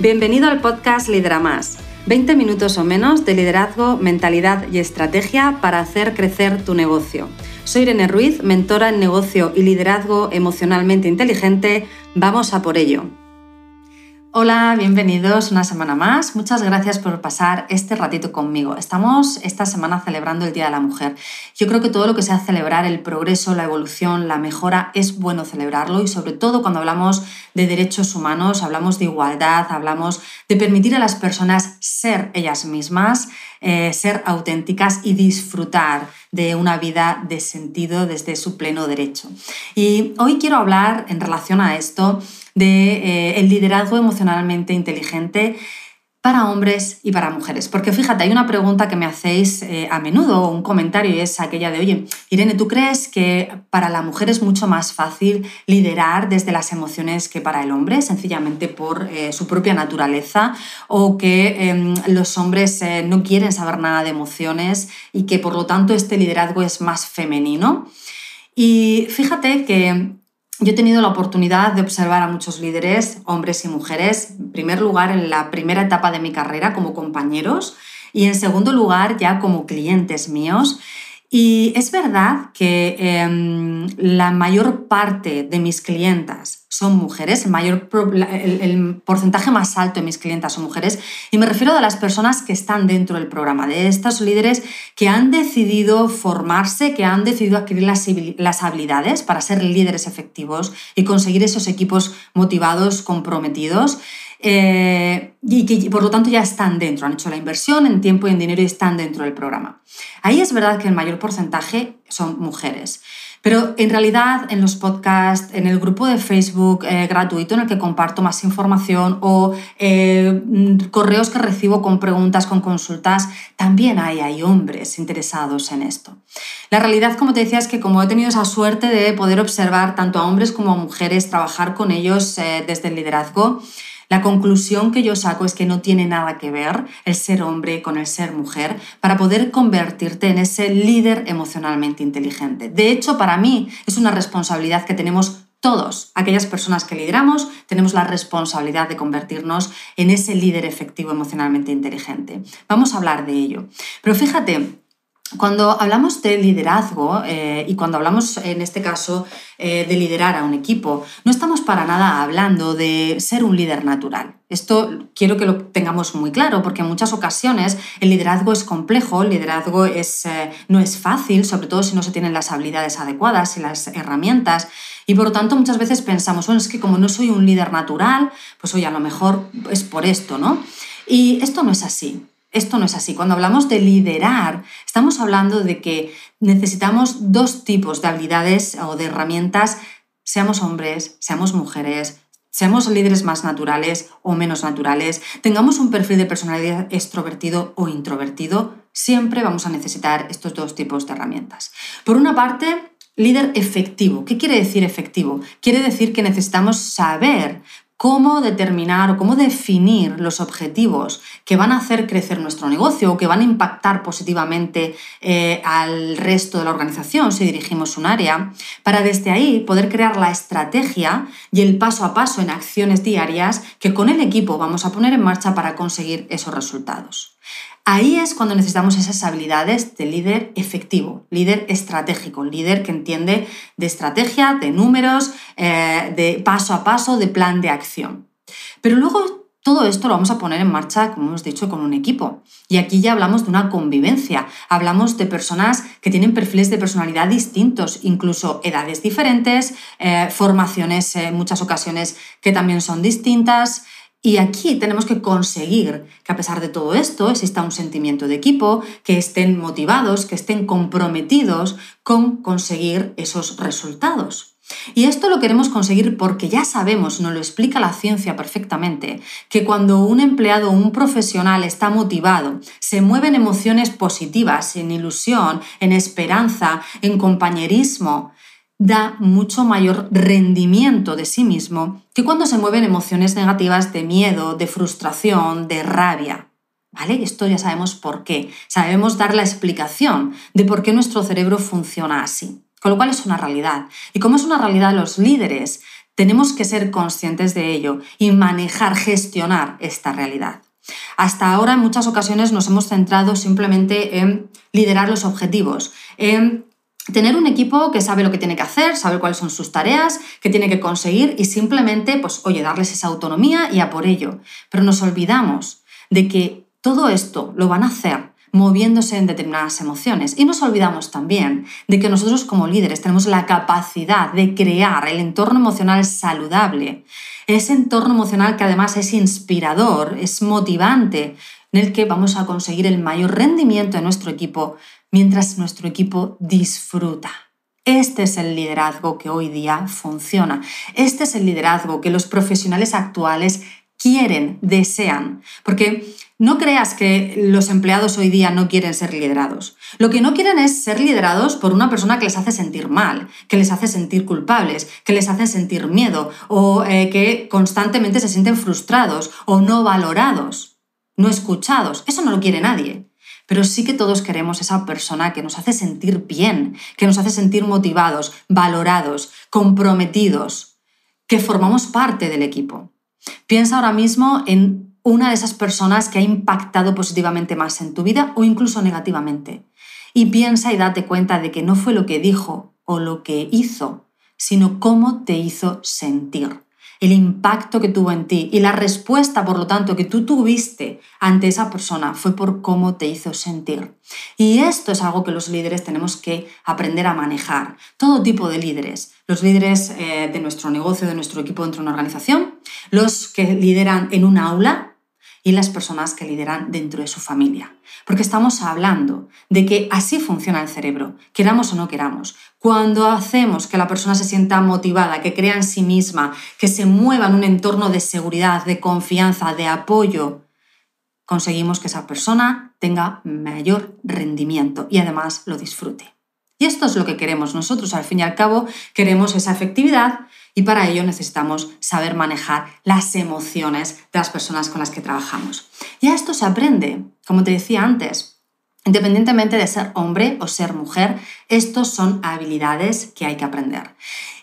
Bienvenido al podcast Lidera Más. 20 minutos o menos de liderazgo, mentalidad y estrategia para hacer crecer tu negocio. Soy Irene Ruiz, mentora en negocio y liderazgo emocionalmente inteligente. Vamos a por ello. Hola, bienvenidos una semana más. Muchas gracias por pasar este ratito conmigo. Estamos esta semana celebrando el Día de la Mujer. Yo creo que todo lo que sea celebrar el progreso, la evolución, la mejora, es bueno celebrarlo y sobre todo cuando hablamos de derechos humanos, hablamos de igualdad, hablamos de permitir a las personas ser ellas mismas, eh, ser auténticas y disfrutar de una vida de sentido desde su pleno derecho. Y hoy quiero hablar en relación a esto de eh, liderazgo emocionalmente inteligente para hombres y para mujeres. Porque fíjate, hay una pregunta que me hacéis eh, a menudo, un comentario, y es aquella de, oye, Irene, ¿tú crees que para la mujer es mucho más fácil liderar desde las emociones que para el hombre, sencillamente por eh, su propia naturaleza, o que em, los hombres no quieren saber nada de emociones y que por lo tanto este liderazgo es más femenino? Y fíjate que yo he tenido la oportunidad de observar a muchos líderes, hombres y mujeres, en primer lugar en la primera etapa de mi carrera como compañeros y en segundo lugar ya como clientes míos. Y es verdad que em, la mayor parte de mis clientas son mujeres, el, mayor, el, porcentaje más alto de mis clientas son mujeres, y me refiero a las personas que están dentro del programa, de estos líderes que han decidido formarse, que han decidido adquirir las, las habilidades para ser líderes efectivos y conseguir esos equipos motivados, comprometidos. Eh, y que por lo tanto ya están dentro, han hecho la inversión en tiempo y en dinero y están dentro del programa. Ahí es verdad que el mayor porcentaje son mujeres. Pero en realidad en los podcasts, en el grupo de Facebook eh, gratuito en el que comparto más información o eh, correos que recibo con preguntas, con consultas, también hay, hay hombres interesados en esto. La realidad, como te decía, es que como he tenido esa suerte de poder observar tanto a hombres como a mujeres, trabajar con ellos desde el liderazgo, la conclusión que yo saco es que no tiene nada que ver el ser hombre con el ser mujer para poder convertirte en ese líder emocionalmente inteligente. De hecho, para mí es una responsabilidad que tenemos todos, aquellas personas que lideramos, tenemos la responsabilidad de convertirnos en ese líder efectivo emocionalmente inteligente. Vamos a hablar de ello. Pero fíjate, cuando hablamos de liderazgo eh, y cuando hablamos en este caso eh, de liderar a un equipo, no estamos para nada hablando de ser un líder natural. Esto quiero que lo tengamos muy claro porque en muchas ocasiones el liderazgo es complejo, el liderazgo es, eh, no es fácil, sobre todo si no se tienen las habilidades adecuadas y las herramientas. Y por lo tanto muchas veces pensamos, bueno, es que como no soy un líder natural, pues oye, a lo mejor es por esto, ¿no? Y esto no es así. Esto no es así. Cuando hablamos de liderar, estamos hablando de que necesitamos dos tipos de habilidades o de herramientas, seamos hombres, seamos mujeres, seamos líderes más naturales o menos naturales, tengamos un perfil de personalidad extrovertido o introvertido, siempre vamos a necesitar estos dos tipos de herramientas. Por una parte, líder efectivo. ¿Qué quiere decir efectivo? Quiere decir que necesitamos saber cómo determinar o cómo definir los objetivos que van a hacer crecer nuestro negocio o que van a impactar positivamente eh, al resto de la organización si dirigimos un área, para desde ahí poder crear la estrategia y el paso a paso en acciones diarias que con el equipo vamos a poner en marcha para conseguir esos resultados. Ahí es cuando necesitamos esas habilidades de líder efectivo, líder estratégico, líder que entiende de estrategia, de números, eh, de paso a paso, de plan de acción. Pero luego todo esto lo vamos a poner en marcha, como hemos dicho, con un equipo. Y aquí ya hablamos de una convivencia, hablamos de personas que tienen perfiles de personalidad distintos, incluso edades diferentes, eh, formaciones en muchas ocasiones que también son distintas. Y aquí tenemos que conseguir que a pesar de todo esto exista un sentimiento de equipo, que estén motivados, que estén comprometidos con conseguir esos resultados. Y esto lo queremos conseguir porque ya sabemos, nos lo explica la ciencia perfectamente, que cuando un empleado o un profesional está motivado, se mueven emociones positivas, en ilusión, en esperanza, en compañerismo, da mucho mayor rendimiento de sí mismo que cuando se mueven emociones negativas de miedo, de frustración, de rabia. ¿Vale? Esto ya sabemos por qué. Sabemos dar la explicación de por qué nuestro cerebro funciona así. Con lo cual es una realidad. Y como es una realidad, los líderes Tenemos que ser conscientes de ello y manejar, gestionar esta realidad. Hasta ahora en muchas ocasiones nos hemos centrado simplemente en liderar los objetivos, en tener un equipo que sabe lo que tiene que hacer, sabe cuáles son sus tareas, que tiene que conseguir y simplemente, pues, oye, darles esa autonomía y a por ello. Pero nos olvidamos de que todo esto lo van a hacer moviéndose en determinadas emociones. Y nos olvidamos también de que nosotros como líderes tenemos la capacidad de crear el entorno emocional saludable, ese entorno emocional que además es inspirador, es motivante, en el que vamos a conseguir el mayor rendimiento de nuestro equipo mientras nuestro equipo disfruta. Este es el liderazgo que hoy día funciona. Este es el liderazgo que los profesionales actuales quieren, desean. Porque no creas que los empleados hoy día no quieren ser liderados. Lo que no quieren es ser liderados por una persona que les hace sentir mal, que les hace sentir culpables, que les hace sentir miedo o eh, que constantemente se sienten frustrados o no valorados, no escuchados. Eso no lo quiere nadie. Pero sí que todos queremos esa persona que nos hace sentir bien, que nos hace sentir motivados, valorados, comprometidos, que formamos parte del equipo. Piensa ahora mismo en una de esas personas que ha impactado positivamente más en tu vida o incluso negativamente. Y piensa y date cuenta de que no fue lo que dijo o lo que hizo, sino cómo te hizo sentir el impacto que tuvo en ti y la respuesta, por lo tanto, que tú tuviste ante esa persona fue por cómo te hizo sentir. Y esto es algo que los líderes tenemos que aprender a manejar. Todo tipo de líderes. Los líderes eh, de nuestro negocio, de nuestro equipo dentro de una organización, los que lideran en un aula, y las personas que lideran dentro de su familia. Porque estamos hablando de que así funciona el cerebro, queramos o no queramos. Cuando hacemos que la persona se sienta motivada, que crea en sí misma, que se mueva en un entorno de seguridad, de confianza, de apoyo, conseguimos que esa persona tenga mayor rendimiento y además lo disfrute. Y esto es lo que queremos nosotros. Al fin y al cabo, queremos esa efectividad y para ello necesitamos saber manejar las emociones de las personas con las que trabajamos. Y a esto se aprende, como te decía antes. Independientemente de ser hombre o ser mujer, estos son habilidades que hay que aprender.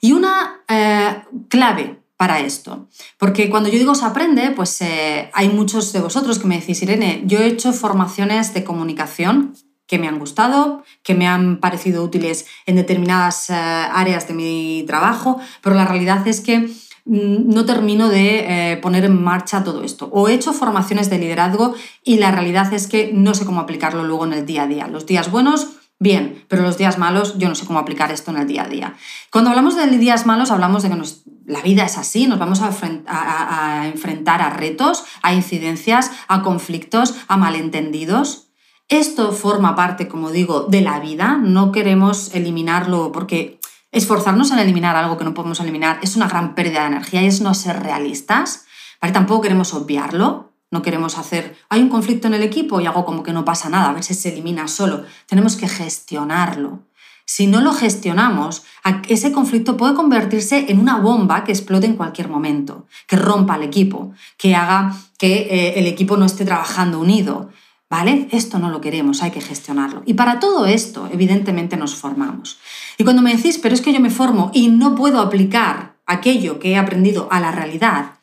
Y una eh, clave para esto. Porque cuando yo digo se aprende, pues eh, hay muchos de vosotros que me decís, Irene, yo he hecho formaciones de comunicación que me han gustado, que me han parecido útiles en determinadas eh, áreas de mi trabajo, pero la realidad es que mm, no termino de eh, poner en marcha todo esto. O he hecho formaciones de liderazgo y la realidad es que no sé cómo aplicarlo luego en el día a día. Los días buenos, bien, pero los días malos yo no sé cómo aplicar esto en el día a día. Cuando hablamos de días malos hablamos de que la vida es así, nos vamos a enfrentar a retos, a incidencias, a conflictos, a malentendidos. Esto forma parte, como digo, de la vida, no queremos eliminarlo porque esforzarnos en eliminar algo que no podemos eliminar es una gran pérdida de energía y es no ser realistas. Tampoco queremos obviarlo, no queremos hacer, hay un conflicto en el equipo y hago como que no pasa nada, a ver si se elimina solo. Tenemos que gestionarlo. Si no lo gestionamos, ese conflicto puede convertirse en una bomba que explote en cualquier momento, que rompa el equipo, que haga que eh, el equipo no esté trabajando unido. ¿Vale? Esto no lo queremos, hay que gestionarlo. Y para todo esto, evidentemente, nos formamos. Y cuando me decís, pero es que yo me formo y no puedo aplicar aquello que he aprendido a la realidad,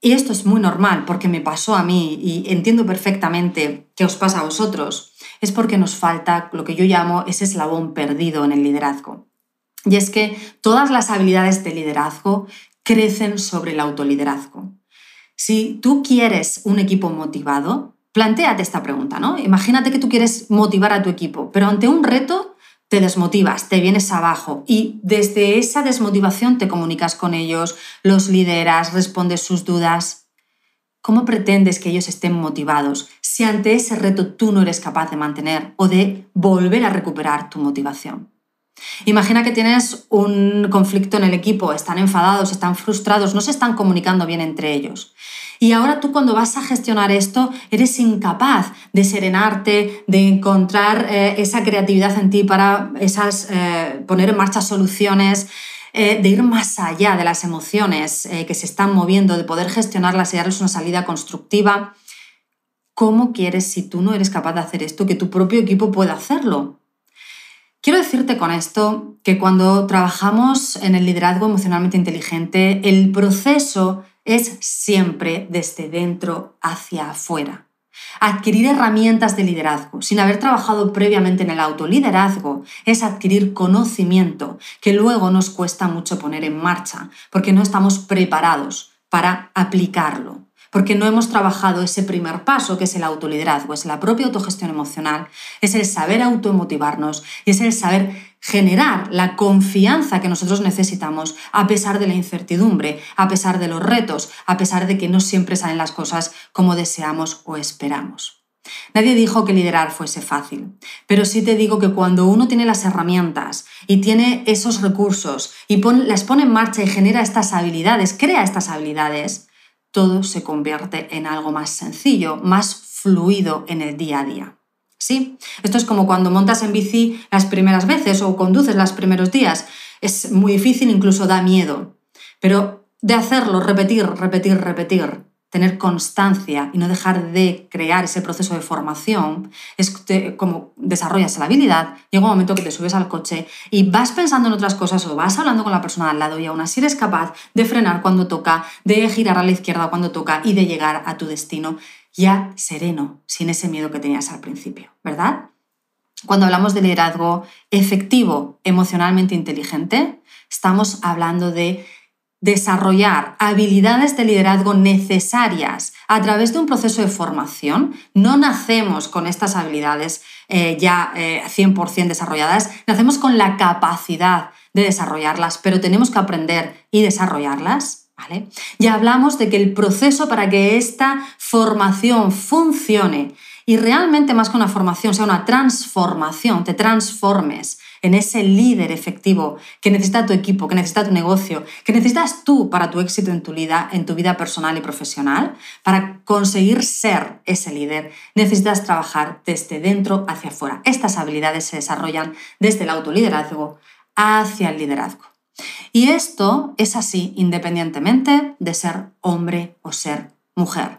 y esto es muy normal porque me pasó a mí y entiendo perfectamente qué os pasa a vosotros, es porque nos falta lo que yo llamo ese eslabón perdido en el liderazgo. Y es que todas las habilidades de liderazgo crecen sobre el autoliderazgo. Si tú quieres un equipo motivado, Plantéate esta pregunta, ¿no? Imagínate que tú quieres motivar a tu equipo, pero ante un reto te desmotivas, te vienes abajo y desde esa desmotivación te comunicas con ellos, los lideras, respondes sus dudas. ¿Cómo pretendes que ellos estén motivados si ante ese reto tú no eres capaz de mantener o de volver a recuperar tu motivación? Imagina que tienes un conflicto en el equipo, están enfadados, están frustrados, no se están comunicando bien entre ellos. Y ahora tú cuando vas a gestionar esto eres incapaz de serenarte, de encontrar eh, esa creatividad en ti para esas, eh, poner en marcha soluciones, eh, de ir más allá de las emociones que se están moviendo, de poder gestionarlas y darles una salida constructiva. ¿Cómo quieres, si tú no eres capaz de hacer esto, que tu propio equipo pueda hacerlo? Quiero decirte con esto que cuando trabajamos en el liderazgo emocionalmente inteligente, el proceso es siempre desde dentro hacia afuera. Adquirir herramientas de liderazgo sin haber trabajado previamente en el autoliderazgo es adquirir conocimiento que luego nos cuesta mucho poner en marcha porque no estamos preparados para aplicarlo porque no hemos trabajado ese primer paso que es el autoliderazgo, es la propia autogestión emocional, es el saber automotivarnos y es el saber generar la confianza que nosotros necesitamos a pesar de la incertidumbre, a pesar de los retos, a pesar de que no siempre salen las cosas como deseamos o esperamos. Nadie dijo que liderar fuese fácil, pero sí te digo que cuando uno tiene las herramientas y tiene esos recursos y las pone en marcha y genera estas habilidades, crea estas habilidades, todo se convierte en algo más sencillo, más fluido en el día a día. ¿Sí? Esto es como cuando montas en bici las primeras veces o conduces los primeros días. Es muy difícil, incluso da miedo. Pero de hacerlo, repetir, repetir, repetir, tener constancia y no dejar de crear ese proceso de formación, es como desarrollas la habilidad, llega un momento que te subes al coche y vas pensando en otras cosas o vas hablando con la persona al lado y aún así eres capaz de frenar cuando toca, de girar a la izquierda cuando toca y de llegar a tu destino ya sereno, sin ese miedo que tenías al principio, ¿verdad? Cuando hablamos de liderazgo efectivo, emocionalmente inteligente, estamos hablando de desarrollar habilidades de liderazgo necesarias a través de un proceso de formación. No nacemos con estas habilidades eh, ya 100% eh, desarrolladas, nacemos con la capacidad de desarrollarlas, pero tenemos que aprender y desarrollarlas. ¿vale? Ya hablamos de que el proceso para que esta formación funcione y realmente más que una formación sea una transformación, te transformes en ese líder efectivo que necesita tu equipo, que necesita tu negocio, que necesitas tú para tu éxito en tu vida, en tu vida personal y profesional, para conseguir ser ese líder, necesitas trabajar desde dentro hacia afuera. Estas habilidades se desarrollan desde el autoliderazgo hacia el liderazgo. Y esto es así independientemente de ser hombre o ser mujer.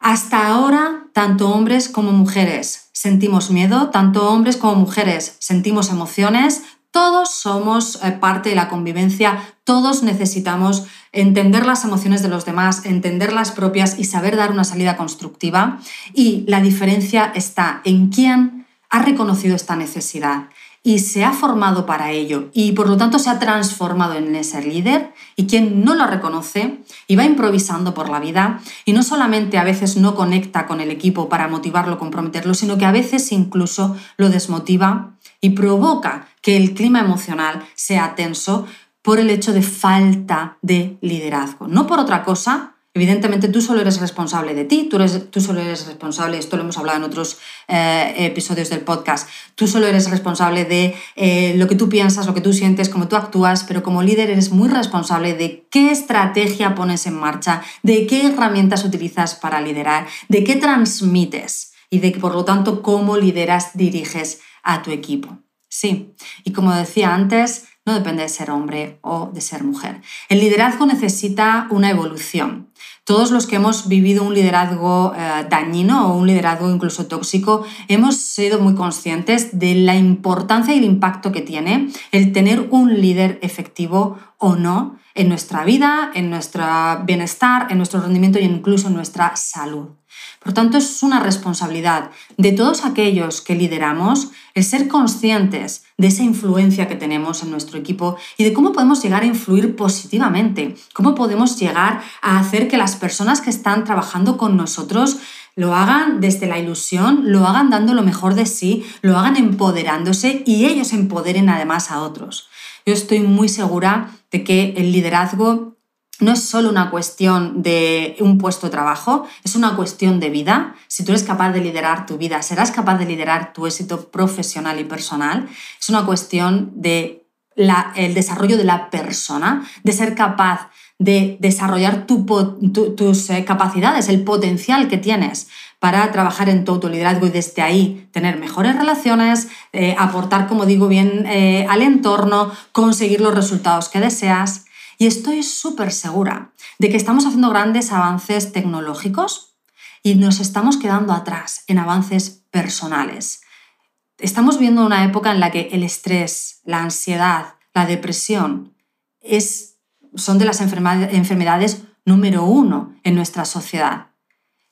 Hasta ahora, tanto hombres como mujeres sentimos miedo, tanto hombres como mujeres sentimos emociones, todos somos eh, parte de la convivencia, todos necesitamos entender las emociones de los demás, entender las propias y saber dar una salida constructiva. Y la diferencia está en quién ha reconocido esta necesidad y se ha formado para ello y por lo tanto se ha transformado en ese líder y quien no lo reconoce y va improvisando por la vida y no solamente a veces no conecta con el equipo para motivarlo, comprometerlo, sino que a veces incluso lo desmotiva y provoca que el clima emocional sea tenso por el hecho de falta de liderazgo, no por otra cosa, Evidentemente tú solo eres responsable de ti, tú, eres, tú solo eres responsable, esto lo hemos hablado en otros eh, episodios del podcast, tú solo eres responsable de eh, lo que tú piensas, lo que tú sientes, cómo tú actúas, pero como líder eres muy responsable de qué estrategia pones en marcha, de qué herramientas utilizas para liderar, de qué transmites y de por lo tanto cómo lideras, diriges a tu equipo. Sí, y como decía antes, depende de ser hombre o de ser mujer. El liderazgo necesita una evolución. Todos los que hemos vivido un liderazgo eh, dañino o un liderazgo incluso tóxico, hemos sido muy conscientes de la importancia y el impacto que tiene el tener un líder efectivo o no en nuestra vida, en nuestro bienestar, en nuestro rendimiento e incluso en nuestra salud. Por tanto, es una responsabilidad de todos aquellos que lideramos el ser conscientes de esa influencia que tenemos en nuestro equipo y de cómo podemos llegar a influir positivamente, cómo podemos llegar a hacer que las personas que están trabajando con nosotros lo hagan desde la ilusión, lo hagan dando lo mejor de sí, lo hagan empoderándose y ellos empoderen además a otros. Yo estoy muy segura de que el liderazgo no es solo una cuestión de un puesto de trabajo, es una cuestión de vida. Si tú eres capaz de liderar tu vida, serás capaz de liderar tu éxito profesional y personal. Es una cuestión de el desarrollo de la persona, de ser capaz de desarrollar tus eh, capacidades, el potencial que tienes para trabajar en tu autoliderazgo y desde ahí tener mejores relaciones, eh, aportar, como digo bien, eh, al entorno, conseguir los resultados que deseas. Y estoy súper segura de que estamos haciendo grandes avances tecnológicos y nos estamos quedando atrás en avances personales. estamos viendo una época en la que el estrés, la ansiedad, la depresión es, son de las enfermedades número uno en nuestra sociedad.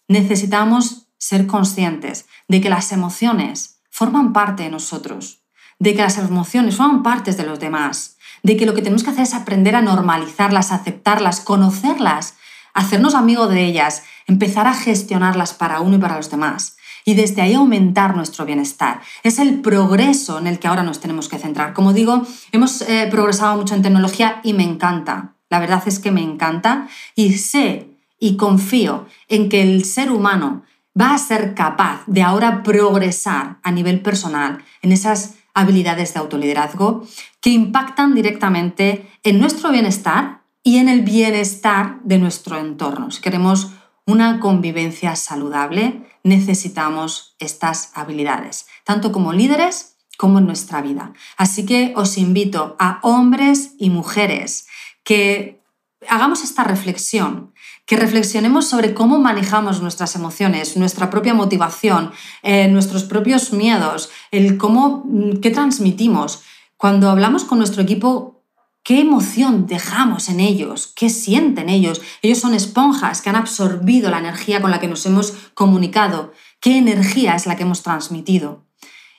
Necesitamos ser conscientes de que las emociones forman parte de nosotros, de que las emociones forman parte de los demás, de que lo que tenemos que hacer es aprender a normalizarlas, aceptarlas, conocerlas, hacernos amigos de ellas, empezar a gestionarlas para uno y para los demás y desde ahí aumentar nuestro bienestar. Es el progreso en el que ahora nos tenemos que centrar. Como digo, hemos eh, progresado mucho en tecnología y me encanta. La verdad es que me encanta y sé y confío en que el ser humano va a ser capaz de ahora progresar a nivel personal en esas habilidades de autoliderazgo que impactan directamente en nuestro bienestar y en el bienestar de nuestro entorno. Si queremos una convivencia saludable, necesitamos estas habilidades, tanto como líderes como en nuestra vida. Así que os invito a hombres y mujeres que hagamos esta reflexión, que reflexionemos sobre cómo manejamos nuestras emociones, nuestra propia motivación, eh, nuestros propios miedos, el cómo, mm, qué transmitimos. Cuando hablamos con nuestro equipo, qué emoción dejamos en ellos, qué sienten ellos. Ellos son esponjas que han absorbido la energía con la que nos hemos comunicado, qué energía es la que hemos transmitido.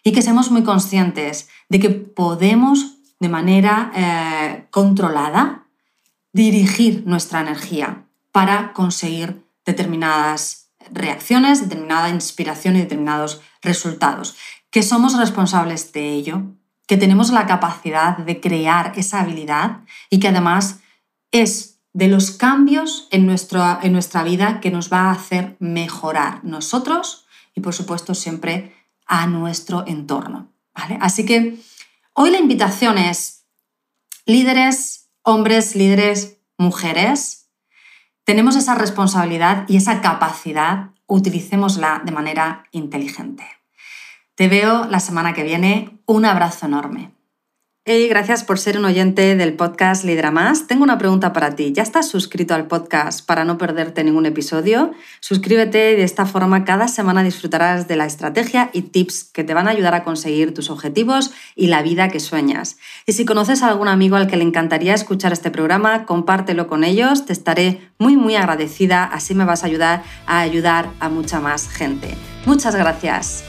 Y que seamos muy conscientes de que podemos de manera eh, controlada dirigir nuestra energía para conseguir determinadas reacciones, determinada inspiración y determinados resultados. Que somos responsables de ello, que tenemos la capacidad de crear esa habilidad y que además es de los cambios en, en nuestra vida que nos va a hacer mejorar nosotros y por supuesto siempre a nuestro entorno. Así que hoy la invitación es líderes, hombres, líderes, mujeres, tenemos esa responsabilidad y esa capacidad, utilicémosla de manera inteligente. Te veo la semana que viene. Un abrazo enorme. Hey, gracias por ser un oyente del podcast Lidera Más. Tengo una pregunta para ti. ¿Ya estás suscrito al podcast para no perderte ningún episodio? Suscríbete y de esta forma cada semana disfrutarás de la estrategia y tips que te van a ayudar a conseguir tus objetivos y la vida que sueñas. Y si conoces a algún amigo al que le encantaría escuchar este programa, compártelo con ellos. Te estaré muy, muy agradecida. Así me vas a ayudar a ayudar a mucha más gente. Muchas gracias.